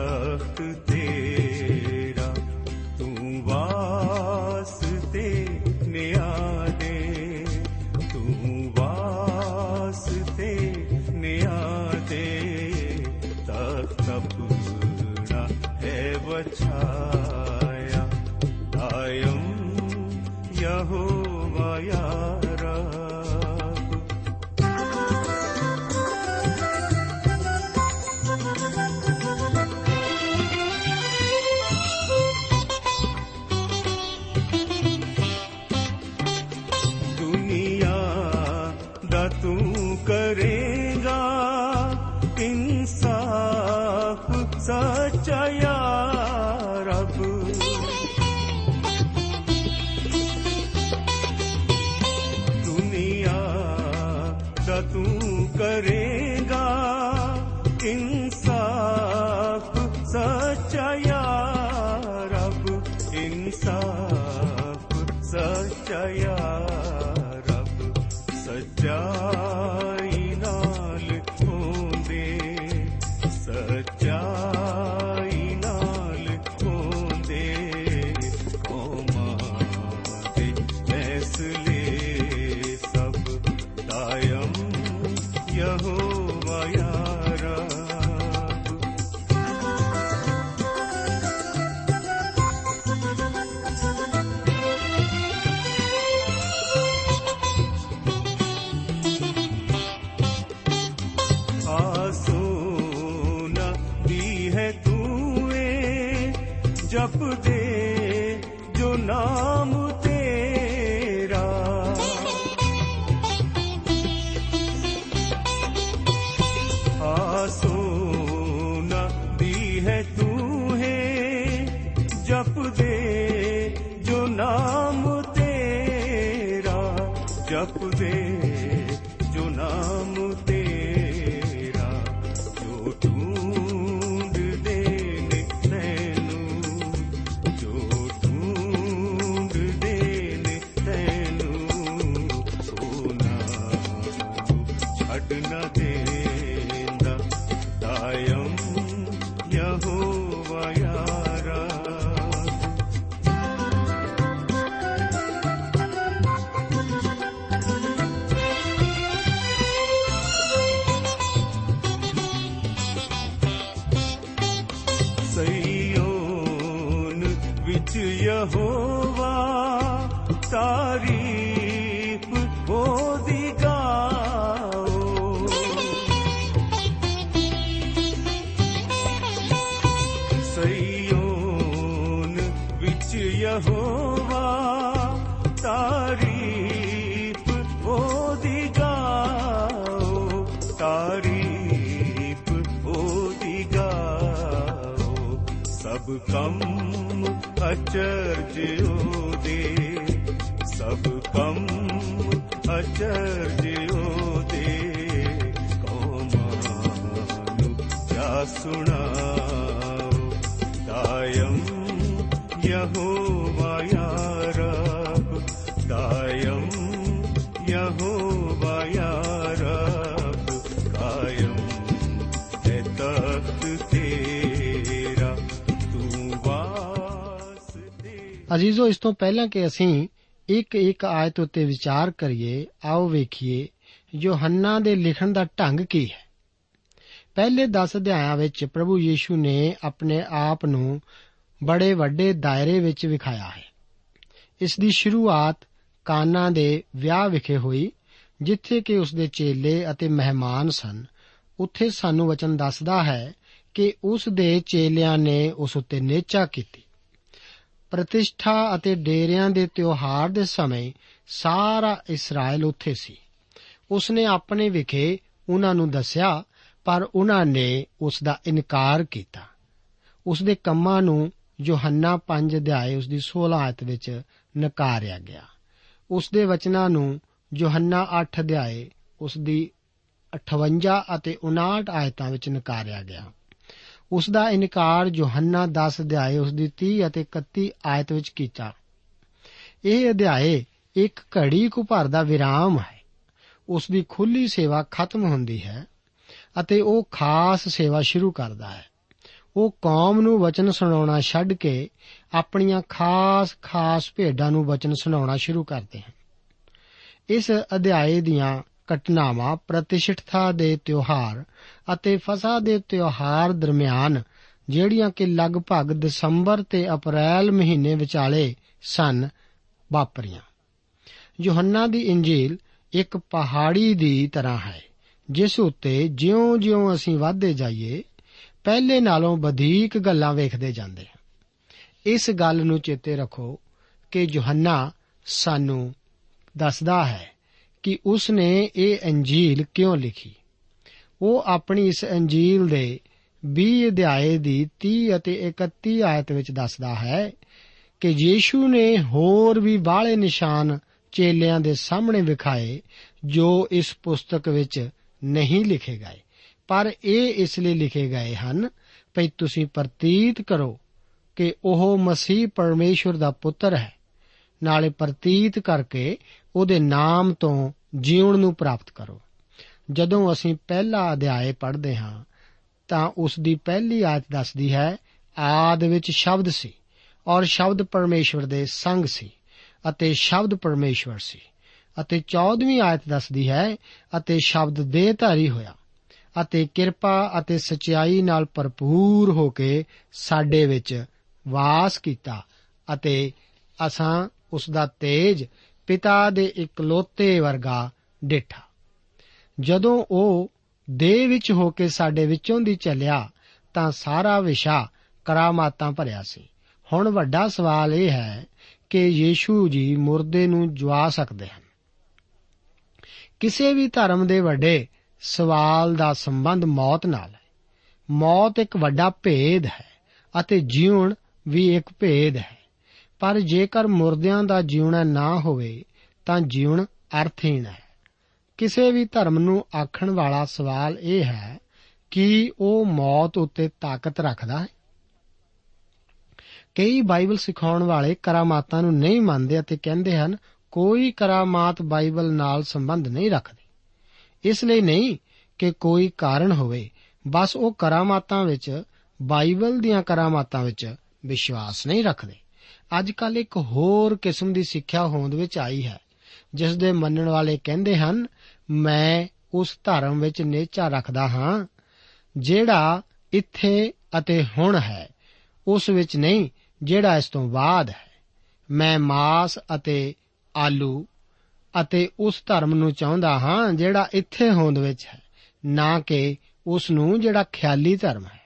காத்து नाम यह तारिप बोदिगा सैयन विहो तारिप्प बोदिगा तारिप्दिगा सब कम् ਅਚਰਜ ਉਹਦੇ ਸਭ ਕੰਮ ਅਚਰਜ ਉਹਦੇ ਕੌਮਾਂ ਨੂੰ ਜਾ ਅਜ਼ੀਜ਼ੋ ਇਸ ਤੋਂ ਪਹਿਲਾਂ ਕਿ ਅਸੀਂ ਇੱਕ ਇੱਕ ਆਇਤ ਉੱਤੇ ਵਿਚਾਰ ਕਰੀਏ, ਆਓ ਵੇਖੀਏ, ਯੋਹੰਨਾ ਦੇ ਲਿਖਣ ਦਾ ਢੰਗ ਕੀ ਹੈ? ਪਹਿਲੇ 10 ਅਧਿਆਇਆਂ ਵਿੱਚ ਪ੍ਰਭੂ ਯੀਸ਼ੂ ਨੇ ਆਪਣੇ ਆਪ ਨੂੰ ਬੜੇ ਵੱਡੇ ਦਾਇਰੇ ਵਿੱਚ ਵਿਖਾਇਆ ਹੈ। ਇਸ ਦੀ ਸ਼ੁਰੂਆਤ ਕਾਨਾ ਦੇ ਵਿਆਹ ਵਿਖੇ ਹੋਈ, ਜਿੱਥੇ ਕਿ ਉਸ ਦੇ ਚੇਲੇ ਅਤੇ ਮਹਿਮਾਨ ਸਨ। ਉੱਥੇ ਸਾਨੂੰ ਵਚਨ ਦੱਸਦਾ ਹੈ ਕਿ ਉਸ ਦੇ ਚੇਲਿਆਂ ਨੇ ਉਸ ਉੱਤੇ ਨੇਚਾ ਕੀਤੀ। ਪ੍ਰਤਿਸ਼ਠਾ ਅਤੇ ਡੇਰਿਆਂ ਦੇ ਤਿਉਹਾਰ ਦੇ ਸਮੇਂ ਸਾਰਾ ਇਸਰਾਇਲ ਉੱਥੇ ਸੀ। ਉਸ ਨੇ ਆਪਣੇ ਵਿਖੇ ਉਹਨਾਂ ਨੂੰ ਦੱਸਿਆ, ਪਰ ਉਹਨਾਂ ਨੇ ਉਸ ਦਾ ਇਨਕਾਰ ਕੀਤਾ। ਉਸ ਦੇ ਕੰਮਾਂ ਨੂੰ ਯੋਹੰਨਾ 5 ਅਧਿਆਏ ਉਸ ਦੀ 16 ਆਇਤ ਵਿੱਚ ਨਕਾਰਿਆ ਗਿਆ। ਉਸ ਦੇ ਵਚਨਾਂ ਨੂੰ ਯੋਹੰਨਾ 8 ਅਧਿਆਏ ਉਸ ਦੀ 58 ਅਤੇ 59 ਆਇਤਾਂ ਵਿੱਚ ਨਕਾਰਿਆ ਗਿਆ। ਉਸ ਦਾ ਇਨਕਾਰ ਯੋਹੰਨਾ 10 ਅਧਿਆਏ ਉਸ ਦੀ 30 ਅਤੇ 31 ਆਇਤ ਵਿੱਚ ਕੀਤਾ। ਇਹ ਅਧਿਆਏ ਇੱਕ ਘੜੀ ਕੁ ਭਰ ਦਾ ਵਿਰਾਮ ਹੈ। ਉਸ ਦੀ ਖੁੱਲੀ ਸੇਵਾ ਖਤਮ ਹੁੰਦੀ ਹੈ ਅਤੇ ਉਹ ਖਾਸ ਸੇਵਾ ਸ਼ੁਰੂ ਕਰਦਾ ਹੈ। ਉਹ ਕੌਮ ਨੂੰ ਵਚਨ ਸੁਣਾਉਣਾ ਛੱਡ ਕੇ ਆਪਣੀਆਂ ਖਾਸ-ਖਾਸ ਭੇਡਾਂ ਨੂੰ ਵਚਨ ਸੁਣਾਉਣਾ ਸ਼ੁਰੂ ਕਰਦੇ ਹਨ। ਇਸ ਅਧਿਆਏ ਦੀਆਂ ਘਟਨਾਵਾਂ ਪ੍ਰਤਿਸ਼ਠਤਾ ਦੇ ਤਿਉਹਾਰ ਅਤੇ ਫਸਾ ਦੇ ਤਿਉਹਾਰ ਦਰਮਿਆਨ, ਜਿਹੜੀਆਂ ਕਿ ਲਗਭਗ ਦਸੰਬਰ ਤੇ ਅਪ੍ਰੈਲ ਮਹੀਨੇ ਵਿਚਾਲੇ ਸਨ, ਵਾਪਰੀਆਂ। ਯੋਹੰਨਾ ਦੀ ਇੰਜੀਲ ਇੱਕ ਪਹਾੜੀ ਦੀ ਤਰ੍ਹਾਂ ਹੈ, ਜਿਸ ਉੱਤੇ ਜਿਉਂ-ਜਿਉਂ ਅਸੀਂ ਵਧਦੇ ਜਾਈਏ, ਪਹਿਲੇ ਨਾਲੋਂ ਵਧੇਕ ਗੱਲਾਂ ਵੇਖਦੇ ਜਾਂਦੇ ਹਾਂ। ਇਸ ਗੱਲ ਨੂੰ ਚੇਤੇ ਰੱਖੋ ਕਿ ਯੋਹੰਨਾ ਸਾਨੂੰ ਦੱਸਦਾ ਹੈ ਕਿ ਉਸ ਨੇ ਇਹ ਅੰਜੀਲ ਕਿਉਂ ਲਿਖੀ? ਉਹ ਆਪਣੀ ਇਸ ਅੰਜੀਲ ਦੇ 20 ਅਧਿਆਏ ਦੀ 30 ਅਤੇ 31 ਆਇਤ ਵਿੱਚ ਦੱਸਦਾ ਹੈ ਕਿ ਯੀਸ਼ੂ ਨੇ ਹੋਰ ਵੀ ਬਾਹਲੇ ਨਿਸ਼ਾਨ ਚੇਲਿਆਂ ਦੇ ਸਾਹਮਣੇ ਵਿਖਾਏ, ਜੋ ਇਸ ਪੁਸਤਕ ਵਿੱਚ ਨਹੀਂ ਲਿਖੇ ਗਏ। ਪਰ ਇਹ ਇਸ ਲਈ ਲਿਖੇ ਗਏ ਹਨ, ਭਈ ਤੁਸੀਂ ਪ੍ਰਤੀਤ ਕਰੋ ਕਿ ਉਹ ਮਸੀਹ ਪਰਮੇਸ਼ਵਰ ਦਾ ਪੁੱਤਰ ਹੈ। ਨਾਲੇ ਪ੍ਰਤੀਤ ਕਰਕੇ ਉਹਦੇ ਨਾਮ ਤੋਂ ਜੀਵਨ ਨੂੰ ਪ੍ਰਾਪਤ ਕਰੋ। ਜਦੋਂ ਅਸੀਂ ਪਹਿਲਾ ਅਧਿਆਏ ਪੜ੍ਹਦੇ ਹਾਂ, ਤਾਂ ਉਸ ਦੀ ਪਹਿਲੀ ਆਇਤ ਦੱਸਦੀ ਹੈ, ਆਦ ਵਿੱਚ ਸ਼ਬਦ ਸੀ ਔਰ ਸ਼ਬਦ ਪਰਮੇਸ਼ਵਰ ਦੇ ਸੰਗ ਸੀ ਅਤੇ ਸ਼ਬਦ ਪਰਮੇਸ਼ਵਰ ਸੀ। ਅਤੇ 14ਵੀਂ ਆਇਤ ਦੱਸਦੀ ਹੈ, ਅਤੇ ਸ਼ਬਦ ਦੇਹਧਾਰੀ ਹੋਇਆ ਅਤੇ ਕਿਰਪਾ ਅਤੇ ਸਚਾਈ ਨਾਲ ਭਰਪੂਰ ਹੋ ਕੇ ਸਾਡੇ ਵਿੱਚ ਵਾਸ ਕੀਤਾ ਅਤੇ ਅਸਾਂ ਉਸ ਦਾ ਤੇਜ ਪਿਤਾ ਦੇ ਇਕਲੋਤੇ ਵਰਗਾ ਡਿਠਾ। ਜਦੋਂ ਉਹ ਦੇਹ ਵਿੱਚ ਹੋ ਕੇ ਸਾਡੇ ਵਿੱਚੋਂ ਦੀ ਚੱਲਿਆ, ਤਾਂ ਸਾਰਾ ਵਿਸ਼ਾ ਕਰਾਮਾਤਾਂ ਭਰਿਆ ਸੀ। ਹੁਣ ਵੱਡਾ ਸਵਾਲ ਇਹ ਹੈ ਕਿ ਯੀਸ਼ੂ ਜੀ ਮੁਰਦੇ ਨੂੰ ਜਵਾ ਸਕਦੇ ਹਨ। ਕਿਸੇ ਵੀ ਧਰਮ ਦੇ ਵੱਡੇ ਸਵਾਲ ਦਾ ਸੰਬੰਧ ਮੌਤ ਨਾਲ ਹੈ। ਮੌਤ ਇੱਕ ਵੱਡਾ ਭੇਦ ਹੈ ਅਤੇ ਜੀਵਨ ਵੀ ਇੱਕ ਭੇਦ ਹੈ। ਪਰ ਜੇਕਰ ਮੁਰਦਿਆਂ ਦਾ ਜਿਉਣਾ ਨਾ ਹੋਵੇ, ਤਾਂ ਜੀਵਨ ਅਰਥਹੀਣ ਹੈ। ਕਿਸੇ ਵੀ ਧਰਮ ਨੂੰ ਆਖਣ ਵਾਲਾ ਸਵਾਲ ਇਹ ਹੈ ਕਿ ਉਹ ਮੌਤ ਉੱਤੇ ਤਾਕਤ ਰੱਖਦਾ ਹੈ। ਕਈ ਬਾਈਬਲ ਸਿਖਾਉਣ ਵਾਲੇ ਕਰਾਮਾਤਾਂ ਨੂੰ ਨਹੀਂ ਮੰਨਦੇ ਅਤੇ ਕਹਿੰਦੇ ਹਨ, ਕੋਈ ਕਰਾਮਾਤ ਬਾਈਬਲ ਨਾਲ ਸੰਬੰਧ ਨਹੀਂ ਰੱਖਦੀ। ਇਸ ਲਈ ਨਹੀਂ ਕਿ ਕੋਈ ਕਾਰਨ ਹੋਵੇ, ਬਸ ਉਹ ਕਰਾਮਾਤਾਂ ਵਿੱਚ, ਬਾਈਬਲ ਦੀਆਂ ਕਰਾਮਾਤਾਂ ਵਿੱਚ ਵਿਸ਼ਵਾਸ ਨਹੀਂ ਰੱਖਦੇ। ਅੱਜ ਕੱਲ ਇੱਕ ਹੋਰ ਕਿਸਮ ਦੀ ਸਿੱਖਿਆ ਹੋਂਦ ਵਿੱਚ ਆਈ ਹੈ ਜਿਸ ਦੇ ਮੰਨਣ ਵਾਲੇ ਕਹਿੰਦੇ ਹਨ, ਮੈਂ ਉਸ ਧਰਮ ਵਿੱਚ ਨੇਚਾ ਰੱਖਦਾ ਹਾਂ, ਜਿਹੜਾ ਇੱਥੇ ਅਤੇ ਹੁਣ ਹੈ, ਉਸ ਵਿੱਚ ਨਹੀਂ, ਜਿਹੜਾ ਇਸ ਤੋਂ ਬਾਅਦ ਹੈ। ਮੈਂ ਮਾਸ ਅਤੇ ਆਲੂ ਅਤੇ ਉਸ ਧਰਮ ਨੂੰ ਚਾਹੁੰਦਾ ਹਾਂ, ਜਿਹੜਾ ਇੱਥੇ ਹੋਂਦ ਵਿੱਚ ਹੈ, ਨਾ ਕਿ ਉਸ ਨੂੰ ਜਿਹੜਾ ਖਿਆਲੀ ਧਰਮ ਹੈ।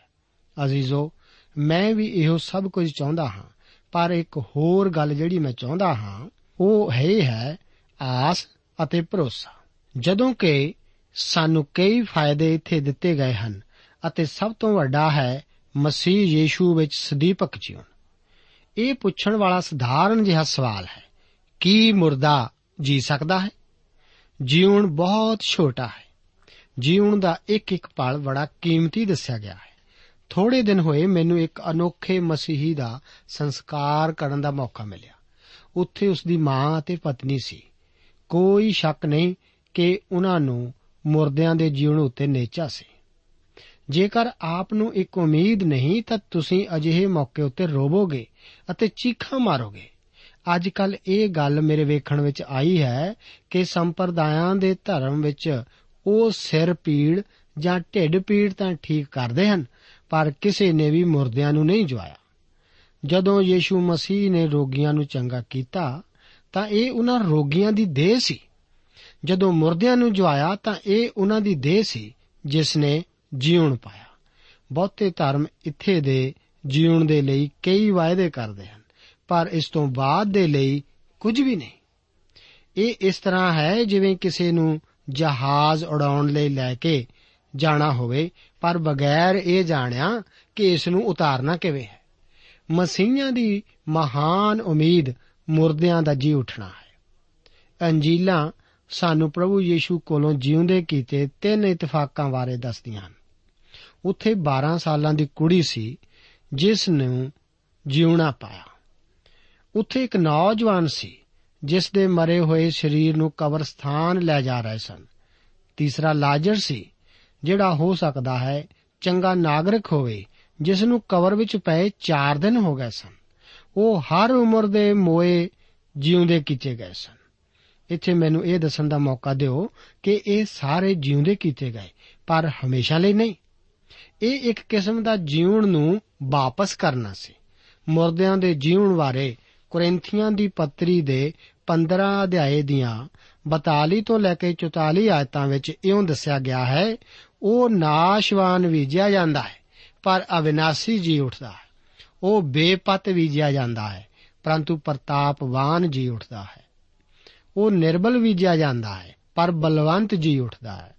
ਅਜ਼ੀਜ਼ੋ, ਮੈਂ ਵੀ ਇਹੋ ਸਭ ਕੁਝ ਚਾਹੁੰਦਾ ਹਾਂ। ਪਰ ਇੱਕ ਹੋਰ ਗੱਲ ਜਿਹੜੀ ਮੈਂ ਚਾਹੁੰਦਾ ਹਾਂ, ਉਹ ਹੈ ਹੈ ਆਸ ਅਤੇ ਭਰੋਸਾ। ਜਦੋਂ ਕਿ ਸਾਨੂੰ ਕਈ ਫਾਇਦੇ ਇੱਥੇ ਦਿੱਤੇ ਗਏ ਹਨ ਅਤੇ ਸਭ ਤੋਂ ਵੱਡਾ ਹੈ ਮਸੀਹ ਯੀਸ਼ੂ ਵਿੱਚ ਸਦੀਪਕ ਜੀਵਨ। ਇਹ ਪੁੱਛਣ ਵਾਲਾ ਸਧਾਰਨ ਜਿਹਾ ਸਵਾਲ ਹੈ, ਕੀ ਮੁਰਦਾ ਜੀ ਸਕਦਾ ਹੈ? ਜੀਵਨ ਬਹੁਤ ਛੋਟਾ ਹੈ। ਜੀਵਨ ਦਾ ਇੱਕ ਇੱਕ ਪਲ ਬੜਾ ਕੀਮਤੀ ਦੱਸਿਆ ਗਿਆ ਹੈ। ਥੋੜੇ ਦਿਨ ਹੋਏ ਮੈਨੂੰ ਇੱਕ ਅਨੋਖੇ ਮਸੀਹੀ ਦਾ ਸੰਸਕਾਰ ਕਰਨ ਦਾ ਮੌਕਾ ਮਿਲਿਆ। ਉੱਥੇ ਉਸ ਦੀ ਮਾਂ ਅਤੇ ਪਤਨੀ ਸੀ। ਕੋਈ ਸ਼ੱਕ ਨਹੀਂ ਕਿ ਉਹਨਾਂ ਨੂੰ ਮੁਰਦਿਆਂ ਦੇ ਜੀਵਨ ਉੱਤੇ ਨੇਚਾ ਸੀ। ਜੇਕਰ ਆਪ ਨੂੰ ਇੱਕ ਉਮੀਦ ਨਹੀਂ ਤਾਂ ਤੁਸੀਂ ਅਜਿਹੇ ਮੌਕੇ ਉੱਤੇ ਰੋਵੋਗੇ ਅਤੇ ਚੀਖਾਂ ਮਾਰੋਗੇ। ਅੱਜ ਕੱਲ ਇਹ ਗੱਲ ਮੇਰੇ ਵੇਖਣ ਵਿੱਚ ਆਈ ਹੈ ਕਿ ਸੰਪਰਦਾਇਆਂ ਦੇ ਧਰਮ ਵਿੱਚ ਉਹ ਸਿਰ ਪੀੜ ਜਾਂ ਢਿੱਡ ਪੀੜ ਤਾਂ ਠੀਕ ਕਰਦੇ ਹਨ ਪਰ ਕਿਸੇ ਨੇ ਵੀ ਮੁਰਦਿਆਂ ਨੂੰ ਨਹੀਂ ਜਵਾਇਆ। ਜਦੋਂ ਯੀਸ਼ੂ ਮਸੀਹ ਨੇ ਰੋਗੀਆਂ ਨੂੰ ਚੰਗਾ ਕੀਤਾ, ਤਾਂ ਇਹ ਉਹਨਾਂ ਰੋਗੀਆਂ ਦੀ ਦੇਹ ਸੀ। ਜਦੋਂ ਮੁਰਦਿਆਂ ਨੂੰ ਜਵਾਇਆ, ਤਾਂ ਇਹ ਉਹਨਾਂ ਦੀ ਦੇਹ ਸੀ, ਜਿਸ ਨੇ ਜੀਵਨ ਪਾਇਆ। ਬਹੁਤੇ ਧਰਮ ਇੱਥੇ ਦੇ ਜੀਵਨ ਦੇ ਲਈ ਕਈ ਵਾਅਦੇ ਕਰਦੇ ਹਨ, ਪਰ ਇਸ ਤੋਂ ਬਾਅਦ ਦੇ ਲਈ ਕੁਝ ਵੀ ਨਹੀਂ। ਇਹ ਇਸ ਤਰ੍ਹਾਂ ਹੈ, ਜਿਵੇਂ ਕਿਸੇ ਨੂੰ ਜਹਾਜ਼ ਉਡਾਉਣ ਲਈ ਲੈ ਕੇ ਜਾਣਾ ਹੋਵੇ, ਪਰ ਬਗੈਰ ਇਹ ਜਾਣਿਆ ਕਿ ਇਸ ਨੂੰ ਉਤਾਰਨਾ ਕਿਵੇਂ ਹੈ। ਮਸੀਹਾਂ ਦੀ ਮਹਾਨ ਉਮੀਦ ਮੁਰਦਿਆਂ ਦਾ ਜੀ ਉੱਠਣਾ ਹੈ। ਅੰਜੀਲਾਂ ਸਾਨੂੰ ਪ੍ਰਭੂ ਯੀਸ਼ੂ ਕੋਲੋਂ ਜਿਉਂਦੇ ਕੀਤੇ ਤਿੰਨ ਇਤਫਾਕਾਂ ਬਾਰੇ ਦੱਸਦੀਆਂ ਹਨ। ਉੱਥੇ 12 ਸਾਲਾਂ ਦੀ ਕੁੜੀ ਸੀ, ਜਿਸ ਨੂੰ ਜਿਉਣਾ ਪਾਇਆ। ਉੱਥੇ ਇੱਕ ਨੌਜਵਾਨ ਸੀ, ਜਿਸ ਦੇ ਮਰੇ ਹੋਏ ਸਰੀਰ ਨੂੰ ਕਬਰਸਤਾਨ ਲੈ ਜਾ ਰਹੇ ਸਨ। ਤੀਸਰਾ ਲਾਜ਼ਰ ਸੀ ਜਿਹੜਾ ਹੋ ਸਕਦਾ ਹੈ, ਚੰਗਾ ਨਾਗਰਿਕ ਹੋਵੇ ਜਿਸ ਨੂੰ ਕਬਰ ਵਿੱਚ ਪਏ 4 ਦਿਨ ਹੋ ਗਏ ਸਨ। ਉਹ ਹਰ ਉਮਰ ਦੇ ਮੋਏ ਜਿਉਂਦੇ ਕੀਤੇ ਗਏ ਸਨ। ਇੱਥੇ ਮੈਨੂੰ ਇਹ ਦੱਸਣ ਦਾ ਮੌਕਾ ਦਿਓ ਕਿ ਇਹ ਸਾਰੇ ਜਿਉਂਦੇ ਕੀਤੇ ਗਏ, ਪਰ ਹਮੇਸ਼ਾ ਲਈ ਨਹੀਂ। ਇਹ ਇੱਕ ਕਿਸਮ ਦਾ ਜੀਵਨ ਨੂੰ ਵਾਪਸ ਕਰਨਾ ਸੀ। ਮੁਰਦਿਆਂ ਦੇ ਜੀਵਨ ਬਾਰੇ ਕੋਰਿੰਥੀਆਂ ਦੀ ਪੱਤਰੀ ਦੇ 15 ਅਧਿਆਏ ਦੀਆਂ 42 ਤੋਂ ਲੈ ਕੇ 44 ਆਇਤਾਂ ਵਿੱਚ ਇਉਂ ਦੱਸਿਆ ਗਿਆ ਹੈ, ਉਹ ਨਾਸ਼ਵਾਨ ਬੀਜਿਆ ਜਾਂਦਾ ਹੈ, ਪਰ ਅਵਿਨਾਸੀ ਜੀ ਉੱਠਦਾ ਹੈ। ਉਹ ਬੇਪਤ ਬੀਜਿਆ ਜਾਂਦਾ ਹੈ, ਪਰੰਤੂ ਪ੍ਰਤਾਪਵਾਨ ਜੀ ਉੱਠਦਾ ਹੈ। ਉਹ ਨਿਰਬਲ ਬੀਜਿਆ ਜਾਂਦਾ ਹੈ, ਪਰ ਬਲਵੰਤ ਜੀ ਉੱਠਦਾ ਹੈ।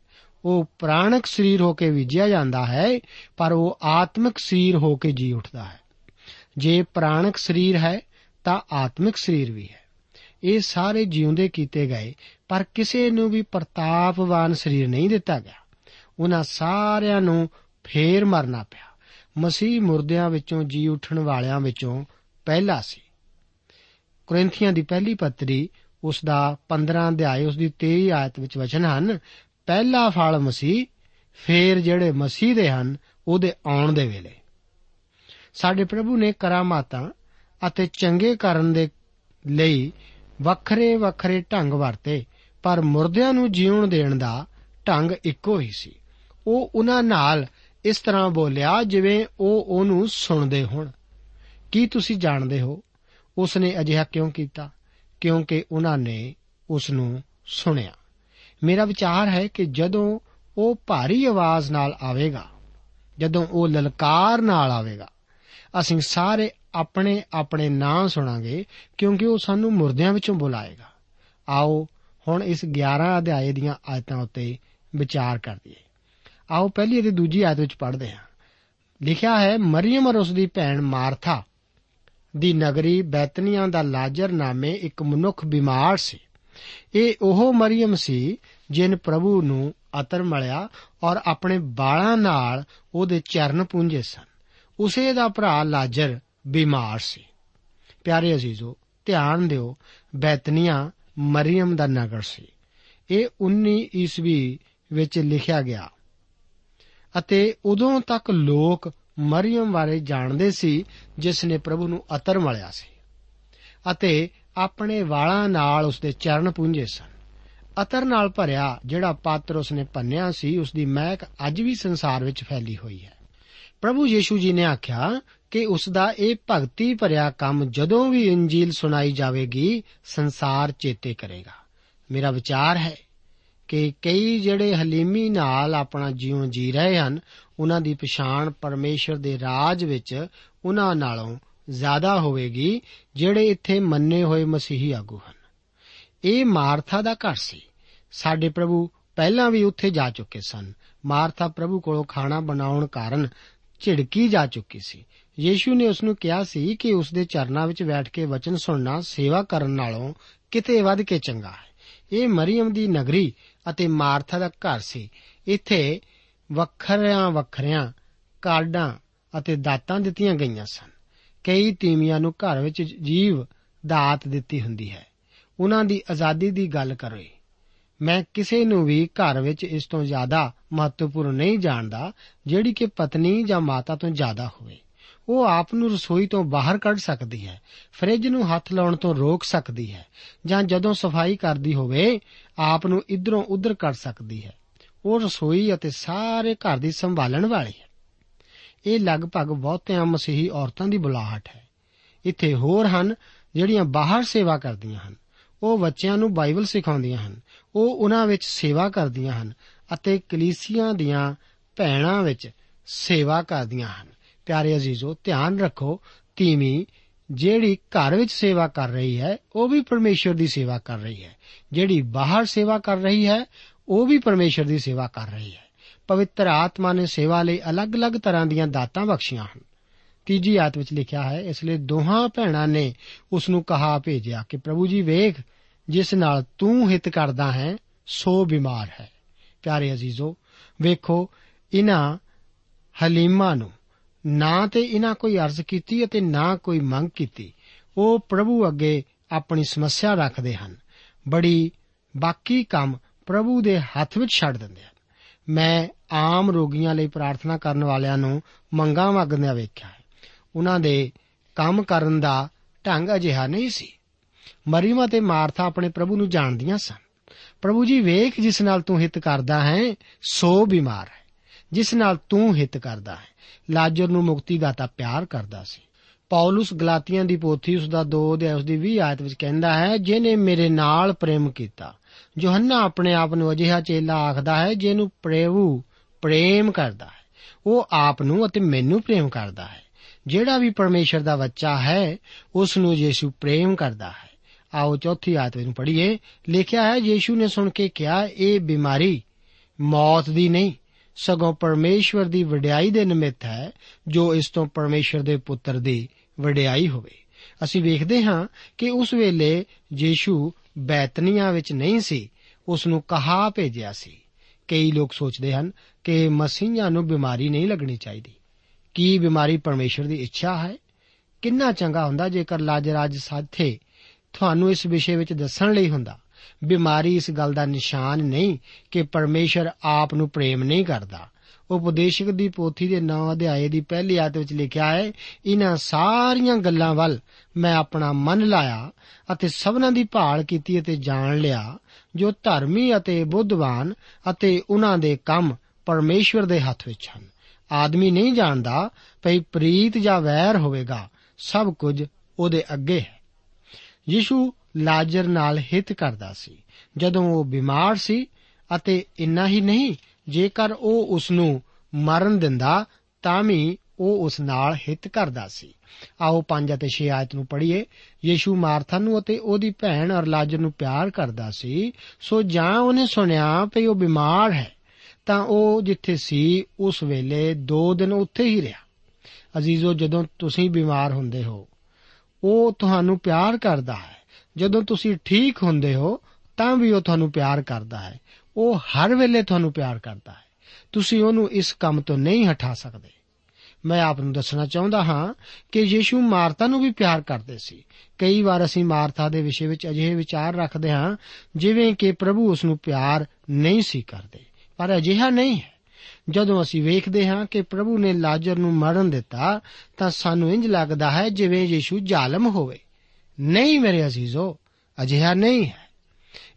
ਉਹ ਪ੍ਰਾਣਕ ਸਰੀਰ ਹੋ ਕੇ ਬੀਜਿਆ ਜਾਂਦਾ ਹੈ, ਪਰ ਉਹ ਆਤਮਿਕ ਸਰੀਰ ਹੋ ਕੇ ਜੀ ਉੱਠਦਾ ਹੈ। ਜੇ ਪ੍ਰਾਣਕ ਸਰੀਰ ਹੈ ਤਾਂ ਆਤਮਿਕ ਸਰੀਰ ਵੀ ਹੈ। ਇਹ ਸਾਰੇ ਜਿਉਂਦੇ ਕੀਤੇ ਗਏ, ਪਰ ਕਿਸੇ ਨੂੰ ਵੀ ਪ੍ਰਤਾਪਵਾਨ ਸਰੀਰ ਨਹੀਂ ਦਿੱਤਾ ਗਿਆ। ਉਹਨਾਂ ਸਾਰਿਆਂ ਨੂੰ ਫੇਰ ਮਰਨਾ ਪਿਆ। ਮਸੀਹ ਮੁਰਦਿਆਂ ਵਿੱਚੋਂ ਜੀ ਉੱਠਣ ਵਾਲਿਆਂ ਵਿੱਚੋਂ ਪਹਿਲਾ ਸੀ। ਕੋਰਿੰਥੀਆਂ ਦੀ ਪਹਿਲੀ ਪੱਤਰੀ ਉਸ ਦਾ 15 ਅਧਿਆਇ ਉਸ ਦੀ 23 ਆਇਤ ਵਿੱਚ ਵਚਨ ਹਨ, ਪਹਿਲਾ ਫਲ ਮਸੀਹ, ਫੇਰ ਜਿਹੜੇ ਮਸੀਹ ਦੇ ਹਨ, ਉਹਦੇ ਆਉਣ ਦੇ ਵੇਲੇ। ਸਾਡੇ ਪ੍ਰਭੂ ਨੇ ਕਰਾਮਾਤਾਂ ਅਤੇ ਚੰਗੇ ਕਰਨ ਦੇ ਲਈ ਵੱਖਰੇ ਵੱਖਰੇ ਢੰਗ ਵਰਤੇ, ਪਰ ਮੁਰਦਿਆਂ ਨੂੰ ਜੀਉਣ ਦੇਣ ਦਾ ਢੰਗ ਇੱਕੋ ਹੀ ਸੀ। ਉਹ ਉਹਨਾਂ ਨਾਲ ਇਸ ਤਰ੍ਹਾਂ ਬੋਲਿਆ ਜਿਵੇਂ ਉਹ ਉਹਨੂੰ ਸੁਣਦੇ ਹੋਣ। ਕੀ ਤੁਸੀਂ ਜਾਣਦੇ ਹੋ? ਉਸ ਨੇ ਅਜਿਹਾ ਕਿਉਂ ਕੀਤਾ? ਕਿਉਂਕਿ ਉਹਨਾਂ ਨੇ ਉਸ ਨੂੰ ਸੁਣਿਆ। ਮੇਰਾ ਵਿਚਾਰ ਹੈ ਕਿ ਜਦੋਂ ਉਹ ਭਾਰੀ ਆਵਾਜ਼ ਨਾਲ ਆਵੇਗਾ, ਜਦੋਂ ਉਹ ਲਲਕਾਰ ਨਾਲ ਆਵੇਗਾ, ਅਸੀਂ ਸਾਰੇ ਆਪਣੇ ਆਪਣੇ ਨਾਂ ਸੁਣਾਂਗੇ, ਕਿਉਂਕਿ ਉਹ ਸਾਨੂੰ ਮੁਰਦਿਆਂ ਵਿੱਚੋਂ ਬੁਲਾਏਗਾ। ਆਓ, ਹੁਣ ਇਸ 11 ਅਧਿਆਏ ਦੀਆਂ ਆਇਤਾਂ ਉੱਤੇ ਵਿਚਾਰ ਕਰੀਏ ਆਓ, ਪਹਿਲੀ ਅਤੇ ਦੂਜੀ ਆਇਤ ਵਿੱਚ ਪੜ੍ਹਦੇ ਹਾਂ। ਲਿਖਿਆ ਹੈ, ਮਰੀਮ ਔਰ ਉਸ ਦੀ ਭੈਣ ਮਾਰਥਾ ਦੀ ਨਗਰੀ ਬੈਤਨੀਆਂ ਦਾ ਲਾਜ਼ਰ ਨਾਮੇ ਇੱਕ ਮਨੁੱਖ ਬਿਮਾਰ ਸੀ। ਇਹ ਉਹ ਮਰੀਮ ਸੀ ਜਿਨ ਪ੍ਰਭੂ ਨੂੰ ਅਤਰ ਮਲਿਆ ਔਰ ਆਪਣੇ ਬਾਲਾਂ ਨਾਲ ਉਹਦੇ ਚਰਨ ਪੂੰਝੇ ਸਨ। ਉਸੇ ਦਾ ਭਰਾ ਲਾਜ਼ਰ ਬਿਮਾਰ ਸੀ। ਪਿਆਰੇ ਅਜ਼ੀਜ਼ੋ, ਧਿਆਨ ਦਿਓ, ਬੈਤਨੀਆਂ ਮਰੀਮ ਦਾ ਨਗਰ ਸੀ। ਇਹ 19 ਈਸਵੀ ਵਿੱਚ ਲਿਖਿਆ ਗਿਆ। ਅਤੇ ਉਦੋਂ ਤੱਕ ਲੋਕ ਮਰੀਮ ਬਾਰੇ ਜਾਣਦੇ ਸੀ, ਜਿਸ ਨੇ ਪ੍ਰਭੂ ਨੂੰ ਅਤਰ ਮਲਿਆ ਸੀ। ਅਤੇ ਆਪਣੇ ਵਾਲਾਂ ਨਾਲ ਉਸਦੇ ਚਰਨ ਪੂੰਝੇ ਸਨ। ਅਤਰ ਨਾਲ ਭਰਿਆ ਜਿਹੜਾ ਪਾਤਰ ਉਸਨੇ ਪੰਨਿਆ ਸੀ ਉਸ ਦੀ ਮਹਿਕ ਅੱਜ ਵੀ ਸੰਸਾਰ ਵਿੱਚ ਫੈਲੀ ਹੋਈ ਹੈ। ਪ੍ਰਭੂ ਯੀਸ਼ੂ ਜੀ ਨੇ ਆਖਿਆ ਕਿ ਉਸ ਦਾ ਇਹ ਭਗਤੀ ਭਰਿਆ ਕੰਮ ਜਦੋਂ ਵੀ ਇੰਜੀਲ ਸੁਣਾਈ ਜਾਵੇਗੀ, ਸੰਸਾਰ ਚੇਤੇ ਕਰੇਗਾ। ਮੇਰਾ ਵਿਚਾਰ ਹੈ ਕਿ ਕਈ ਜਿਹੜੇ ਹਲੀਮੀ ਨਾਲ ਆਪਣਾ ਜੀਵਨ ਜੀ ਰਹੇ ਹਨ, ਉਹਨਾਂ ਦੀ ਪਛਾਣ ਪਰਮੇਸ਼ਰ ਦੇ ਰਾਜ ਵਿੱਚ ਉਹਨਾਂ ਨਾਲੋਂ ਜ਼ਿਆਦਾ ਹੋਵੇਗੀ, ਜਿਹੜੇ ਇੱਥੇ ਮੰਨੇ ਹੋਏ ਮਸੀਹੀ ਆਗੂ ਹਨ। ਇਹ ਮਾਰਥਾ ਦਾ ਘਰ ਸੀ। ਸਾਡੇ ਪ੍ਰਭੂ ਪਹਿਲਾਂ ਵੀ ਉੱਥੇ ਜਾ ਚੁੱਕੇ ਸਨ। ਮਾਰਥਾ ਪ੍ਰਭੂ ਕੋਲੋਂ ਖਾਣਾ ਬਣਾਉਣ ਕਾਰਨ ਝਿੜਕੀ ਜਾ ਚੁੱਕੀ ਸੀ। ਯੀਸ਼ੂ ਨੇ ਉਸ ਨੂੰ ਕਿਹਾ ਸੀ ਕਿ ਉਸ ਦੇ ਚਰਨਾਂ ਵਿੱਚ ਬੈਠ ਕੇ ਵਚਨ ਸੁਣਨਾ, ਸੇਵਾ ਕਰਨ ਨਾਲੋਂ ਕਿਤੇ ਵੱਧ ਕੇ ਚੰਗਾ ਹੈ। ਇਹ ਮਰੀਮ ਦੀ ਨਗਰੀ ਅਤੇ ਮਾਰਥਾ ਦਾ ਘਰ ਸੀ। ਇੱਥੇ ਵੱਖਰਿਆਂ ਵੱਖਰਿਆਂ ਕਾਰਡਾਂ ਅਤੇ ਦਾਤਾਂ ਦਿੱਤੀਆਂ ਗਈਆਂ ਸਨ। ਕਈ ਤੀਵੀਆਂ ਨੂੰ ਘਰ ਵਿੱਚ ਜੀਵ ਦਾਤ ਦਿੱਤੀ ਹੁੰਦੀ ਹੈ। ਉਹਨਾਂ ਦੀ ਆਜ਼ਾਦੀ ਦੀ ਗੱਲ ਕਰੇ। ਮੈਂ ਕਿਸੇ ਨੂੰ ਵੀ ਘਰ ਵਿੱਚ ਇਸ ਤੋਂ ਜ਼ਿਆਦਾ ਮਹੱਤਵਪੂਰਨ ਨਹੀਂ ਜਾਣਦਾ, ਜਿਹੜੀ ਕਿ ਪਤਨੀ ਜਾਂ ਮਾਤਾ ਤੋਂ ਜ਼ਿਆਦਾ ਹੋਵੇ। ਉਹ ਆਪ ਨੂੰ ਰਸੋਈ ਤੋਂ ਬਾਹਰ ਕੱਢ ਸਕਦੀ ਹੈ, ਫ੍ਰਿਜ ਨੂੰ ਹੱਥ ਲਾਉਣ ਤੋਂ ਰੋਕ ਸਕਦੀ ਹੈ, ਜਾਂ ਜਦੋਂ ਸਫ਼ਾਈ ਕਰਦੀ ਹੋਵੇ, ਆਪ ਨੂੰ ਇਧਰੋਂ ਉਧਰ ਕਰ ਸਕਦੀ ਹੈ। ਉਹ ਰਸੋਈ ਅਤੇ ਸਾਰੇ ਘਰ ਦੀ ਸੰਭਾਲਣ ਵਾਲੀ ਹੈ। ਇਹ ਲਗਭਗ ਬਹੁਤਿਆਂ ਮਸੀਹੀ ਔਰਤਾਂ ਦੀ ਬੁਲਾਹਟ ਹੈ। ਇੱਥੇ ਹੋਰ ਹਨ ਜਿਹੜੀਆਂ ਬਾਹਰ ਸੇਵਾ ਕਰਦੀਆਂ ਹਨ। ਉਹ ਬੱਚਿਆਂ ਨੂੰ ਬਾਈਬਲ ਸਿਖਾਉਂਦੀਆਂ ਹਨ। ਉਹ ਉਹਨਾਂ ਵਿੱਚ ਸੇਵਾ ਕਰਦੀਆਂ ਹਨ ਅਤੇ ਕਲੀਸਿਆਂ ਦੀਆਂ ਭੈਣਾਂ ਵਿੱਚ ਸੇਵਾ ਕਰਦੀਆਂ ਹਨ। ਪਿਆਰੇ ਅਜ਼ੀਜ਼ੋ, ਧਿਆਨ ਰੱਖੋ, ਤੀਵੀਂ ਜਿਹੜੀ ਘਰ ਵਿੱਚ ਸੇਵਾ ਕਰ ਰਹੀ ਹੈ, ਉਹ ਵੀ ਪਰਮੇਸ਼ਰ ਦੀ ਸੇਵਾ ਕਰ ਰਹੀ ਹੈ। ਜਿਹੜੀ ਬਾਹਰ ਸੇਵਾ ਕਰ ਰਹੀ ਹੈ, ਉਹ ਵੀ ਪਰਮੇਸ਼ਰ ਦੀ ਸੇਵਾ ਕਰ ਰਹੀ ਹੈ। ਪਵਿੱਤਰ ਆਤਮਾ ਨੇ ਸੇਵਾ ਲਈ ਅਲੱਗ-ਅਲੱਗ ਤਰ੍ਹਾਂ ਦੀਆਂ ਦਾਤਾਂ ਬਖਸ਼ੀਆਂ ਹਨ। ਤੀਜੀ ਆਇਤ ਵਿੱਚ ਲਿਖਿਆ ਹੈ, ਇਸ ਲਈ ਦੋਹਾਂ ਭੈਣਾਂ ਨੇ ਉਸ ਨੂੰ ਕਹਾ ਭੇਜਿਆ ਕਿ, ਪ੍ਰਭੂ ਜੀ, ਵੇਖ, ਜਿਸ ਨਾਲ ਤੂੰ ਹਿੱਤ ਕਰਦਾ ਹੈ, ਸੋ ਬਿਮਾਰ ਹੈ। ਪਿਆਰੇ ਅਜ਼ੀਜ਼ੋ, ਵੇਖੋ ਇਹਨਾਂ ਹਲੀਮਾ ਨੂੰ ਨਾ ਤੇ ਇਹਨਾਂ ਕੋਈ ਅਰਜ਼ ਕੀਤੀ ਅਤੇ ਨਾ ਕੋਈ ਮੰਗ ਕੀਤੀ। ਉਹ ਪ੍ਰਭੂ ਅੱਗੇ ਆਪਣੀ ਸਮੱਸਿਆ ਰੱਖਦੇ ਹਨ। ਬੜੀ ਬਾਕੀ ਕੰਮ ਪ੍ਰਭੂ ਦੇ ਹੱਥ ਵਿੱਚ ਛੱਡ ਦਿੰਦੇ ਹਨ। ਮੈਂ ਆਮ ਰੋਗੀਆਂ ਲਈ ਪ੍ਰਾਰਥਨਾ ਕਰਨ ਵਾਲਿਆਂ ਨੂੰ ਮੰਗਾਂ ਮੰਗਦਿਆਂ ਵੇਖਿਆ ਹੈ। ਉਹਨਾਂ ਦੇ ਕੰਮ ਕਰਨ ਦਾ ਢੰਗ ਅਜਿਹਾ ਨਹੀਂ ਸੀ। ਮਰੀਮ ਅਤੇ ਮਾਰਥਾ ਆਪਣੇ ਪ੍ਰਭੂ ਨੂੰ ਜਾਣਦੀਆਂ ਸਨ। ਪ੍ਰਭੂ ਜੀ ਵੇਖ ਜਿਸ ਨਾਲ ਤੂੰ ਹਿੱਤ ਕਰਦਾ ਹੈ, ਸੋ ਬਿਮਾਰ ਹੈ। ਜਿਸ ਨਾਲ ਤੂੰ ਹਿੱਤ ਕਰਦਾ ਹੈ। ਲਾਜ਼ਰ ਨੂੰ ਮੁਕਤੀ ਦਾਤਾ ਪਿਆਰ ਕਰਦਾ ਸੀ। ਪੌਲਸ ਗਲਾਤੀਆਂ ਦੀ ਪੋਥੀ ਉਸ ਦਾ 2 ਅਧਿਆਇ ਉਸ ਦੀ 20 ਆਇਤ ਵਿੱਚ ਕਹਿੰਦਾ ਹੈ ਜਿਨੇ ਮੇਰੇ ਨਾਲ ਪ੍ਰੇਮ ਕੀਤਾ, ਯੋਹੰਨਾ ਆਪਣੇ ਆਪ ਨੂੰ ਅਜਿਹਾ ਚੇਲਾ ਆਖਦਾ ਹੈ, ਜਿਹਨੂੰ ਪ੍ਰਭੂ ਪ੍ਰੇਮ ਕਰਦਾ ਹੈ। ਉਹ ਆਪ ਨੂੰ ਅਤੇ ਮੈਨੂੰ ਪ੍ਰੇਮ ਕਰਦਾ ਹੈ। ਜਿਹੜਾ ਵੀ ਪਰਮੇਸ਼ਰ ਦਾ ਬੱਚਾ ਹੈ, ਉਸ ਨੂੰ ਯੀਸ਼ੂ ਪ੍ਰੇਮ ਕਰਦਾ ਹੈ। ਆਓ ਚੌਥੀ ਆਇਤ ਨੂੰ ਪੜ੍ਹੀਏ। ਲਿਖਿਆ ਹੈ, ਯੀਸ਼ੂ ਨੇ ਸੁਣ ਕੇ ਕਿਹਾ, ਇਹ ਬਿਮਾਰੀ ਮੌਤ ਦੀ ਨਹੀਂ ਸਗੋਂ ਪਰਮੇਸ਼ਵਰ ਦੀ ਵਡਿਆਈ ਦੇ ਨਿਮਿਤ ਹੈ, ਜੋ ਇਸ ਤੋਂ ਪਰਮੇਸ਼ਵਰ ਦੇ ਪੁੱਤਰ ਦੀ ਵਡਿਆਈ ਹੋਵੇ। ਅਸੀਂ ਵੇਖਦੇ ਹਾਂ ਕਿ ਉਸ ਵੇਲੇ ਯੀਸ਼ੂ ਬੈਤਨੀਆ ਵਿੱਚ ਨਹੀਂ ਸੀ, ਉਸ ਨੂੰ ਕਹਾ ਭੇਜਿਆ ਸੀ। ਕਈ ਲੋਕ ਸੋਚਦੇ ਹਨ ਕਿ ਮਸੀਹਾਂ ਨੂੰ ਬਿਮਾਰੀ ਨਹੀਂ ਲੱਗਣੀ ਚਾਹੀਦੀ। ਕੀ ਬਿਮਾਰੀ ਪਰਮੇਸ਼ਰ ਦੀ ਇੱਛਾ ਹੈ? ਕਿੰਨਾ ਚੰਗਾ ਹੁੰਦਾ ਜੇਕਰ ਲਾਜਰਾਜ ਸਾਥੇ ਤੁਹਾਨੂੰ ਇਸ ਵਿਸ਼ੇ ਵਿੱਚ ਦੱਸਣ ਲਈ ਹੁੰਦਾ। ਬਿਮਾਰੀ ਇਸ ਗੱਲ ਦਾ ਨਿਸ਼ਾਨ ਨਹੀਂ ਕਿ ਪਰਮੇਸ਼ਰ ਆਪ ਨੂੰ ਪ੍ਰੇਮ ਨਹੀਂ ਕਰਦਾ। ਉਪਦੇਸ਼ਕ ਦੀ ਪੋਥੀ ਦੇ 9 ਅਧਿਆਏ ਦੀ ਪਹਿਲੀ ਆਇਤ ਵਿੱਚ ਲਿਖਿਆ ਹੈ ਇਹਨਾਂ ਸਾਰੀਆਂ ਗੱਲਾਂ ਵੱਲ ਮੈਂ ਆਪਣਾ ਮਨ ਲਾਇਆ ਅਤੇ ਸਭਨਾਂ ਦੀ ਭਾਲ ਕੀਤੀ ਅਤੇ ਜਾਣ ਲਿਆ, ਜੋ ਧਰਮੀ ਅਤੇ ਬੁੱਧਵਾਨ ਅਤੇ ਉਹਨਾਂ ਦੇ ਕੰਮ ਪਰਮੇਸ਼ਵਰ ਦੇ ਹੱਥ ਵਿੱਚ ਹਨ। ਆਦਮੀ ਨਹੀਂ ਜਾਣਦਾ ਭਈ ਪ੍ਰੀਤ ਜਾਂ ਵੈਰ ਹੋਵੇਗਾ, ਸਭ ਕੁਝ ਉਹਦੇ ਅੱਗੇ ਹੈ। ਯੀਸ਼ੂ ਲਾਜ਼ਰ ਨਾਲ ਹਿੱਤ ਕਰਦਾ ਸੀ। ਜਦੋਂ ਉਹ ਬਿਮਾਰ ਸੀ ਅਤੇ ਇੰਨਾ ਹੀ ਨਹੀਂ, ਜੇਕਰ ਉਹ ਉਸ ਨੂੰ ਮਰਨ ਦਿੰਦਾ, ਤਾਂ ਵੀ ਉਹ ਉਸ ਨਾਲ ਹਿੱਤ ਕਰਦਾ ਸੀ। ਆਓ 5 ਅਤੇ 6 ਆਇਤ ਨੂੰ ਪੜ੍ਹੀਏ। ਯੀਸ਼ੂ ਮਾਰਥਾ ਨੂੰ ਅਤੇ ਉਹਦੀ ਭੈਣ ਔਰ ਲਾਜ਼ਰ ਨੂੰ ਪਿਆਰ ਕਰਦਾ ਸੀ। ਸੋ ਜਾਂ ਉਹਨੇ ਸੁਣਿਆ ਕਿ ਉਹ ਬਿਮਾਰ ਹੈ, ਤਾਂ ਉਹ ਜਿੱਥੇ ਸੀ, ਉਸ ਵੇਲੇ 2 ਦਿਨ ਉੱਥੇ ਹੀ ਰਿਹਾ। ਅਜ਼ੀਜ਼ੋ, ਜਦੋਂ ਤੁਸੀਂ ਬਿਮਾਰ ਹੁੰਦੇ ਹੋ, ਉਹ ਤੁਹਾਨੂੰ ਪਿਆਰ ਕਰਦਾ ਹੈ। ਜਦੋਂ ਤੁਸੀਂ ਠੀਕ ਹੁੰਦੇ ਹੋ, ਤਾਂ ਵੀ ਉਹ ਤੁਹਾਨੂੰ ਪਿਆਰ ਕਰਦਾ ਹੈ। ਉਹ ਹਰ ਵੇਲੇ ਤੁਹਾਨੂੰ ਪਿਆਰ ਕਰਦਾ ਹੈ। ਤੁਸੀਂ ਉਹਨੂੰ ਇਸ ਕੰਮ ਤੋਂ ਨਹੀਂ ਹਟਾ ਸਕਦੇ। ਮੈਂ ਆਪ ਨੂੰ ਦੱਸਣਾ ਚਾਹੁੰਦਾ ਹਾਂ ਕਿ ਯੀਸ਼ੂ ਮਾਰਤਾ ਨੂੰ ਵੀ ਪਿਆਰ ਕਰਦੇ ਸੀ। ਕਈ ਵਾਰ ਅਸੀਂ ਮਾਰਤਾ ਦੇ ਵਿਸ਼ੇ ਵਿੱਚ ਅਜਿਹੇ ਵਿਚਾਰ ਰੱਖਦੇ ਹਾਂ, ਜਿਵੇਂ ਕਿ ਪ੍ਰਭੂ ਉਸ ਨੂੰ ਪਿਆਰ ਨਹੀਂ ਸੀ ਕਰਦੇ। ਪਰ ਅਜਿਹਾ ਨਹੀਂ ਹੈ। ਜਦੋਂ ਅਸੀਂ ਵੇਖਦੇ ਹਾਂ ਕਿ ਪ੍ਰਭੂ ਨੇ ਲਾਜ਼ਰ ਨੂੰ ਮਰਨ ਦਿੱਤਾ, ਤਾਂ ਸਾਨੂੰ ਇੰਜ ਲੱਗਦਾ ਹੈ ਜਿਵੇਂ ਯੀਸ਼ੂ ਜ਼ਾਲਮ ਹੋਵੇ। ਨਹੀਂ ਮੇਰੇ ਅਜ਼ੀਜ਼ੋ, ਅਜਿਹਾ ਨਹੀਂ ਹੈ।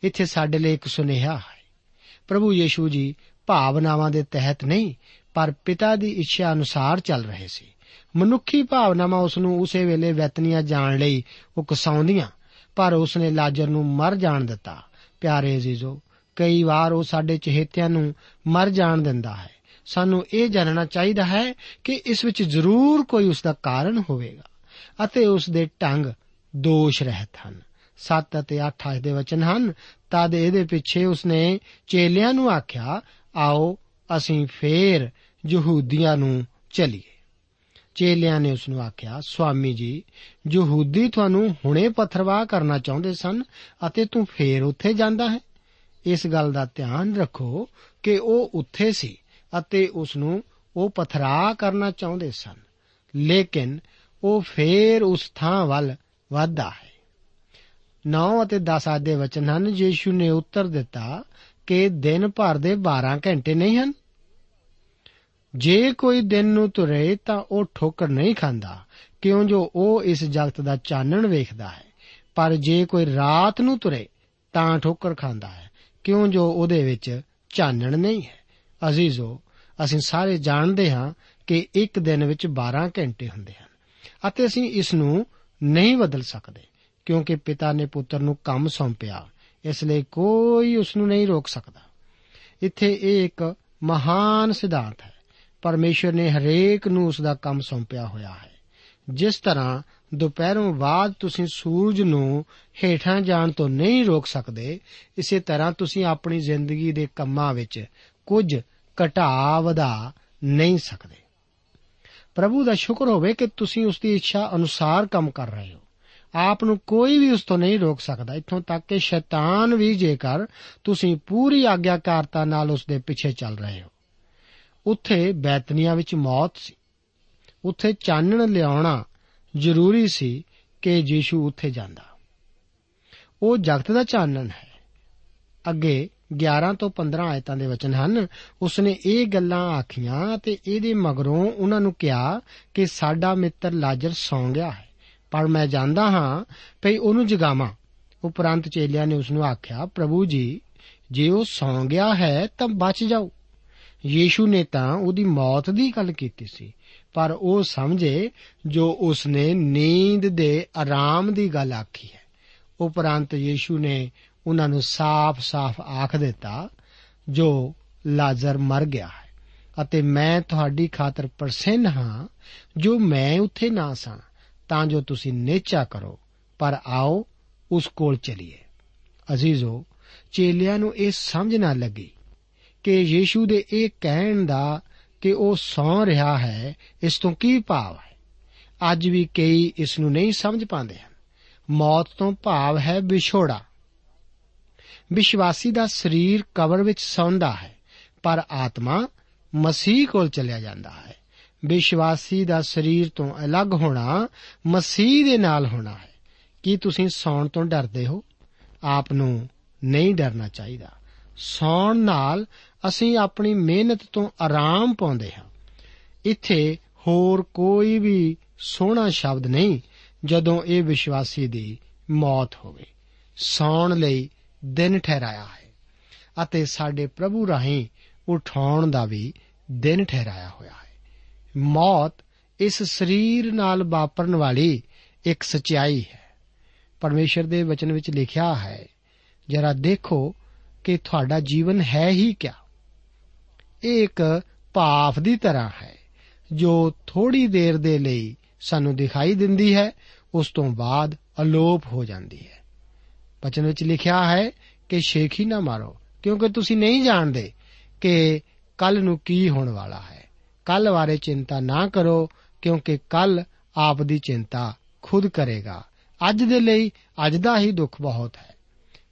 ਇੱਥੇ ਸਾਡੇ ਲਈ ਇੱਕ ਸੁਨੇਹਾ ਹੈ। ਪ੍ਰਭੂ ਯੀਸ਼ੂ ਜੀ ਭਾਵਨਾਵਾਂ ਦੇ ਤਹਿਤ ਨਹੀਂ, ਪਰ ਪਿਤਾ ਦੀ ਇੱਛਾ ਅਨੁਸਾਰ ਚੱਲ ਰਹੇ ਸੀ। ਮਨੁੱਖੀ ਭਾਵਨਾਵਾਂ ਉਸ ਨੂੰ ਉਸੇ ਵੇਲੇ ਵੈਤਨੀਆਂ ਜਾਣ ਲਈ ਉਕਸਾਉਂਦੀਆਂ, ਪਰ ਉਸ ਨੇ ਲਾਜ਼ਰ ਨੂੰ ਮਰ ਜਾਣ ਦਿੱਤਾ। ਪਿਆਰੇ ਅਜ਼ੀਜ਼ੋ, ਕਈ ਵਾਰ ਉਹ ਸਾਡੇ ਚਹੇਤਿਆਂ ਨੂੰ ਮਰ ਜਾਣ ਦਿੰਦਾ ਹੈ। ਸਾਨੂੰ ਇਹ ਜਾਣਨਾ ਚਾਹੀਦਾ ਹੈ ਕਿ ਇਸ ਵਿੱਚ ਜ਼ਰੂਰ ਕੋਈ ਉਸ ਦਾ ਕਾਰਨ ਹੋਵੇਗਾ, ਅਤੇ ਉਸ ਦੇ ਢੰਗ ਦੋਸ਼ ਰਹਿਤ ਹਨ। 7 ਅਤੇ 8 ਆਇਤ ਦੇ ਵਚਨ ਹਨ, ਤਦ ਇਹਦੇ ਪਿੱਛੇ ਉਸਨੇ ਚੇਲਿਆਂ ਨੂੰ ਆਖਿਆ, ਆਓ ਅਸੀਂ ਫੇਰ ਯਹੂਦੀਆਂ ਨੂੰ ਚਲੀਏ। ਚੇਲਿਆਂ ਨੇ ਉਸ ਨੂੰ ਆਖਿਆ ਸੁਆਮੀ ਜੀ, ਯਹੂਦੀ ਤੁਹਾਨੂੰ ਹੁਣੇ ਪਥਰਵਾਹ ਕਰਨਾ ਚਾਹੁੰਦੇ ਸਨ ਅਤੇ ਤੂੰ ਫੇਰ ਉੱਥੇ ਜਾਂਦਾ ਹੈ। ਇਸ ਗੱਲ ਦਾ ਧਿਆਨ ਰੱਖੋ ਕਿ ਉਹ ਉੱਥੇ ਸੀ ਅਤੇ ਉਸ ਨੂੰ ਉਹ ਪਥਰਾ ਕਰਨਾ ਚਾਹੁੰਦੇ ਸਨ। ਲੇਕਿਨ ਉਹ ਫੇਰ ਉਸ ਥਾਂ ਵੱਲ ਵਧਦਾ ਹੈ। 9 ਅਤੇ 10 ਆਦੇ ਵਚਨ ਹਨ, ਯੀਸ਼ੂ ਨੇ ਉੱਤਰ ਦਿੱਤਾ ਕਿ ਦਿਨ ਭਰ ਦੇ 12 ਘੰਟੇ ਨਹੀਂ ਹਨ। ਜੇ ਕੋਈ ਦਿਨ ਨੂੰ ਤੁਰੇ ਤਾਂ ਉਹ ਠੋਕਰ ਨਹੀਂ ਖਾਂਦਾ, ਕਿਉਂ ਜੋ ਉਹ ਇਸ ਜਗਤ ਦਾ ਚਾਨਣ ਵੇਖਦਾ ਹੈ। ਪਰ ਜੇ ਕੋਈ ਰਾਤ ਨੂੰ ਤੁਰੇ ਤਾਂ ਠੋਕਰ ਖਾਂਦਾ ਹੈ, ਕਿਉਂ ਜੋ ਉਹਦੇ ਵਿੱਚ ਚਾਨਣ ਨਹੀਂ ਹੈ। ਅਜ਼ੀਜ਼ੋ, ਅਸੀਂ ਸਾਰੇ ਜਾਣਦੇ ਹਾਂ ਕਿ ਇੱਕ ਦਿਨ ਵਿੱਚ 12 ਘੰਟੇ ਹੁੰਦੇ ਹਨ। ਅਤੇ ਅਸੀਂ ਇਸ ਨੂੰ ਨਹੀਂ ਬਦਲ ਸਕਦੇ, ਕਿਉਂਕਿ ਪਿਤਾ ਨੇ ਪੁੱਤਰ ਨੂੰ ਕੰਮ ਸੌਂਪਿਆ, ਇਸ ਲਈ ਕੋਈ ਉਸ ਨੂੰ ਨਹੀਂ ਰੋਕ ਸਕਦਾ। ਇੱਥੇ ਇਹ ਇੱਕ ਮਹਾਨ ਸਿਧਾਂਤ ਹੈ। ਪਰਮੇਸ਼ਰ ਨੇ ਹਰੇਕ ਨੂੰ ਉਸ ਦਾ ਕੰਮ ਸੌਂਪਿਆ ਹੋਇਆ ਹੈ। ਜਿਸ ਤਰ੍ਹਾਂ ਦੁਪਹਿਰੋਂ ਬਾਅਦ ਤੁਸੀਂ ਸੂਰਜ ਨੂੰ ਹੇਠਾਂ ਜਾਣ ਤੋਂ ਨਹੀਂ ਰੋਕ ਸਕਦੇ, ਇਸੇ ਤਰ੍ਹਾਂ ਤੁਸੀਂ ਆਪਣੀ ਜ਼ਿੰਦਗੀ ਦੇ ਕੰਮਾਂ ਵਿੱਚ ਕੁਝ ਘਟਾ ਵਧਾ ਨਹੀਂ ਸਕਦੇ। ਪ੍ਰਭੂ ਦਾ ਸ਼ੁਕਰ ਹੋਵੇ ਕਿ ਤੁਸੀਂ ਉਸ ਦੀ ਇੱਛਾ ਅਨੁਸਾਰ ਕੰਮ ਕਰ ਰਹੇ ਹੋ। ਆਪ ਨੂੰ ਕੋਈ ਵੀ ਉਸ ਤੋਂ ਨਹੀਂ ਰੋਕ ਸਕਦਾ। ਇੱਥੋਂ ਤੱਕ ਕਿ ਸ਼ੈਤਾਨ ਵੀ ਜੇਕਰ ਤੁਸੀਂ ਪੂਰੀ ਆਗਿਆਕਾਰਤਾ ਨਾਲ ਉਸ ਦੇ ਪਿੱਛੇ ਚੱਲ ਰਹੇ ਹੋ। ਉੱਥੇ ਬੈਤਨੀਆਂ ਵਿੱਚ ਮੌਤ ਸੀ। ਉੱਥੇ ਚਾਨਣ ਲਿਆਉਣਾ ਜ਼ਰੂਰੀ ਸੀ ਕਿ ਯੀਸ਼ੂ ਉੱਥੇ ਜਾਂਦਾ। ਉਹ ਜਗਤ ਦਾ ਚਾਨਣ ਹੈ। ਅੱਗੇ 11 ਤੋਂ 15 ਆਇਤਾਂ ਦੇ ਵਚਨ ਹਨ। ਉਸਨੇ ਇਹ ਗੱਲਾਂ ਆਖੀਆਂ ਤੇ ਇਹਦੇ ਮਗਰੋਂ ਉਹਨਾਂ ਨੂੰ ਕਿਹਾ ਕਿ ਸਾਡਾ ਮਿੱਤਰ ਲਾਜ਼ਰ ਸੌਂ ਗਿਆ ਹੈ। ਪਰ ਮੈਂ ਜਾਣਦਾ ਹਾਂ ਭਈ ਉਹਨੂੰ ਜਗਾਵਾਂ। ਉਪਰੰਤ ਚੇਲਿਆਂ ਨੇ ਉਸ ਨੂੰ ਆਖਿਆ, ਪ੍ਰਭੂ ਜੀ, ਜੇ ਉਹ ਸੌਂ ਗਿਆ ਹੈ ਤਾਂ ਬਚ ਜਾਓ। ਯੀਸ਼ੂ ਨੇ ਤਾਂ ਉਹਦੀ ਮੌਤ ਦੀ ਗੱਲ ਕੀਤੀ ਸੀ, ਪਰ ਉਹ ਸਮਝੇ ਜੋ ਉਸਨੇ ਨੀਂਦ ਦੇ ਆਰਾਮ ਦੀ ਗੱਲ ਆਖੀ ਹੈ। ਉਪਰੰਤ ਯੀਸ਼ੂ ਨੇ ਉਹਨਾਂ ਨੂੰ ਸਾਫ਼-ਸਾਫ਼ ਆਖ ਦਿੱਤਾ, ਜੋ ਲਾਜ਼ਰ ਮਰ ਗਿਆ ਹੈ। ਅਤੇ ਮੈਂ ਤੁਹਾਡੀ ਖਾਤਰ ਪ੍ਰਸੰਨ ਹਾਂ, ਜੋ ਮੈਂ ਉੱਥੇ ਨਾ ਸਾਂ, ਤਾਂ ਜੋ ਤੁਸੀਂ ਨੇਚਾ ਕਰੋ, ਪਰ ਆਓ ਉਸ ਕੋਲ ਚਲੀਏ। ਅਜ਼ੀਜ਼ੋ, ਚੇਲਿਆਂ ਨੂੰ ਇਹ ਸਮਝ ਨਾ ਲੱਗੀ ਕਿ ਯੀਸ਼ੂ ਦੇ ਇਹ ਕਹਿਣ ਦਾ ਕਿ ਉਹ ਸੌਂ ਰਿਹਾ ਹੈ, ਇਸ ਤੋਂ ਕੀ ਭਾਵ ਹੈ? ਅੱਜ ਵੀ ਕਈ ਇਸ ਨੂੰ ਨਹੀਂ ਸਮਝ ਪਾਉਂਦੇ ਹਨ। ਮੌਤ ਤੋਂ ਭਾਵ ਹੈ ਵਿਛੋੜਾ। ਵਿਸ਼ਵਾਸੀ ਦਾ ਸਰੀਰ ਕਬਰ ਵਿੱਚ ਸੌਂਦਾ ਹੈ, ਪਰ ਆਤਮਾ ਮਸੀਹ ਕੋਲ ਚਲਿਆ ਜਾਂਦਾ ਹੈ। ਵਿਸ਼ਵਾਸੀ ਦਾ ਸਰੀਰ ਤੋਂ ਅਲੱਗ ਹੋਣਾ ਮਸੀਹ ਦੇ ਨਾਲ ਹੋਣਾ ਹੈ। ਕੀ ਤੁਸੀਂ ਸੌਣ ਤੋਂ ਡਰਦੇ ਹੋ? ਆਪ ਨੂੰ ਨਹੀਂ ਡਰਨਾ ਚਾਹੀਦਾ। ਸੌਣ ਨਾਲ ਅਸੀਂ ਆਪਣੀ ਮਿਹਨਤ ਤੋਂ ਆਰਾਮ ਪਾਉਂਦੇ ਹਾਂ। ਇੱਥੇ ਹੋਰ ਕੋਈ ਵੀ ਸੋਹਣਾ ਸ਼ਬਦ ਨਹੀਂ ਜਦੋਂ ਇਹ ਵਿਸ਼ਵਾਸੀ ਦੀ ਮੌਤ ਹੋਵੇ। ਸੌਣ ਲਈ ਦਿਨ ਠਹਿਰਾਇਆ ਹੈ ਅਤੇ ਸਾਡੇ ਪ੍ਰਭੂ ਰਾਹੀਂ ਉਠਾਉਣ ਦਾ ਵੀ ਦਿਨ ਠਹਿਰਾਇਆ ਹੋਇਆ ਹੈ। ਮੌਤ ਇਸ ਸਰੀਰ ਨਾਲ ਵਾਪਰਨ ਵਾਲੀ ਇੱਕ ਸਚਾਈ ਹੈ। ਪਰਮੇਸ਼ਰ ਦੇ ਵਚਨ ਵਿੱਚ ਲਿਖਿਆ ਹੈ, ਜਰਾ ਦੇਖੋ ਕਿ ਤੁਹਾਡਾ ਜੀਵਨ ਹੈ ਹੀ ਕਿਆ। ਇਹ ਇੱਕ ਭਾਫ ਦੀ ਤਰ੍ਹਾਂ ਹੈ, ਜੋ ਥੋੜੀ ਦੇਰ ਦੇ ਲਈ ਸਾਨੂੰ ਦਿਖਾਈ ਦਿੰਦੀ ਹੈ, ਉਸ ਤੋਂ ਬਾਅਦ ਅਲੋਪ ਹੋ ਜਾਂਦੀ ਹੈ। ਬਚਨ ਵਿੱਚ ਲਿਖਿਆ ਹੈ ਕਿ ਸ਼ੇਖੀ ਨਾ ਮਾਰੋ, ਕਿਉਂਕਿ ਤੁਸੀਂ ਨਹੀਂ ਜਾਣਦੇ ਕਿ ਕੱਲ ਨੂੰ ਕੀ ਹੋਣ ਵਾਲਾ ਹੈ। ਕੱਲ ਬਾਰੇ ਚਿੰਤਾ ਨਾ ਕਰੋ, ਕਿਉਂਕਿ ਕੱਲ ਆਪ ਦੀ ਚਿੰਤਾ ਖੁਦ ਕਰੇਗਾ। ਅੱਜ ਦੇ ਲਈ ਅੱਜ ਦਾ ਹੀ ਦੁੱਖ ਬਹੁਤ ਹੈ।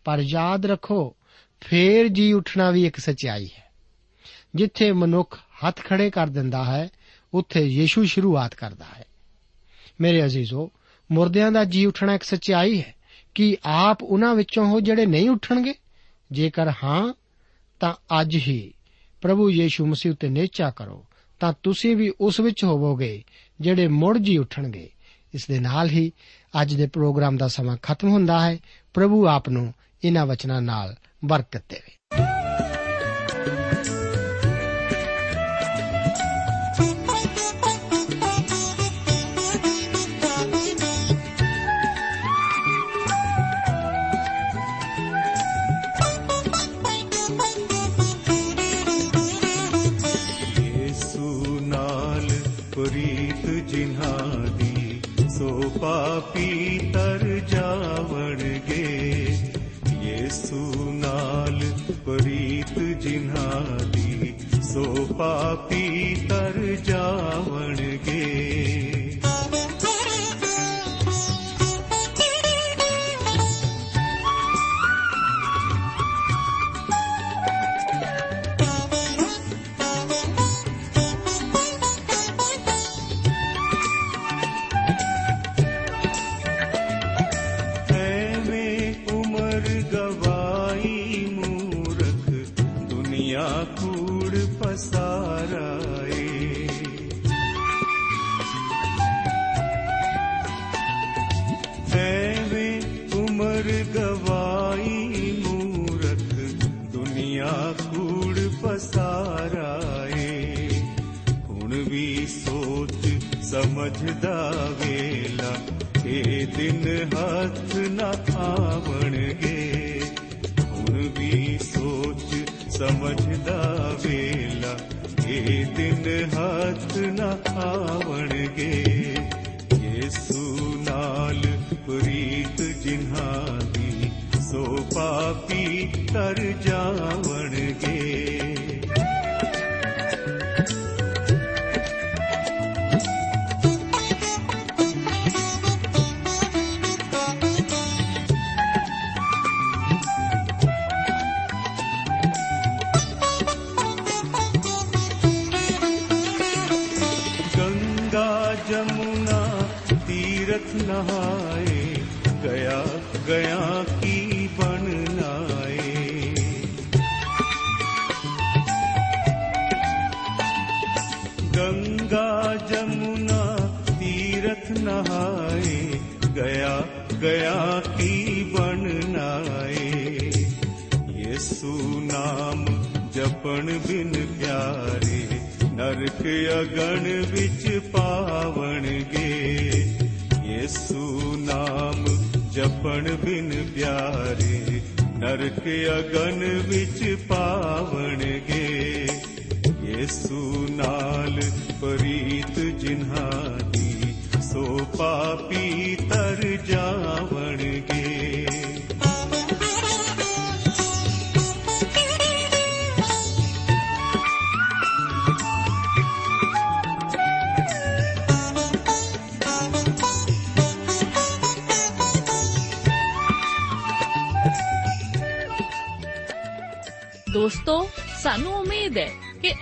ਪਰ ਯਾਦ ਰੱਖੋ, ਫੇਰ ਜੀ ਉੱਠਣਾ ਵੀ ਇੱਕ ਸਚਾਈ ਹੈ। ਜਿੱਥੇ ਮਨੁੱਖ ਹੱਥ ਖੜੇ ਕਰ ਦਿੰਦਾ ਹੈ, ਉੱਥੇ ਯੀਸ਼ੂ ਸ਼ੁਰੂਆਤ ਕਰਦਾ ਹੈ। ਮੇਰੇ ਅਜ਼ੀਜ਼ੋ, ਮੁਰਦਿਆਂ ਦਾ ਜੀ ਉੱਠਣਾ ਇੱਕ ਸਚਾਈ ਹੈ। ਕਿ ਆਪ ਉਹਨਾਂ ਵਿੱਚੋਂ ਹੋ ਜਿਹੜੇ ਨਹੀਂ ਉੱਠਣਗੇ? ਜੇਕਰ ਹਾਂ, ਤਾਂ ਅੱਜ ਹੀ ਪ੍ਰਭੂ ਯੀਸ਼ੂ ਮਸੀਹ ਉਤੇ ਨੇਚਾ ਕਰੋ, ਤਾਂ ਤੁਸੀਂ ਵੀ ਉਸ ਵਿੱਚ ਹੋਵੋਗੇ ਜਿਹੜੇ ਮੁੜ ਜੀ ਉੱਠਣਗੇ। ਇਸ ਦੇ ਨਾਲ ਹੀ ਅੱਜ ਦੇ ਪ੍ਰੋਗਰਾਮ ਦਾ ਸਮਾਂ ਖਤਮ ਹੁੰਦਾ ਹੈ। ਪ੍ਰਭੂ ਆਪ ਨੂੰ ਇਹਨਾਂ ਵਚਨਾਂ ਨਾਲ ਬਰਕਤ ਦੇਵੇ। ਪਾਪੀ ਤਰ ਜਾਵਣਗੇ ਯੇਸੂ ਨਾਲ ਪ੍ਰੀਤ ਜਿਨ੍ਹਾਂ ਦੀ ਸੋ ਪਾਪੀ ਯੇਸੂ ਨਾਲ ਪ੍ਰੀਤ ਜਿਨ੍ਹਾਂ ਦੀ ਸੋ ਪਾਪੀ ਤਰ ਜਾਵਣਗੇ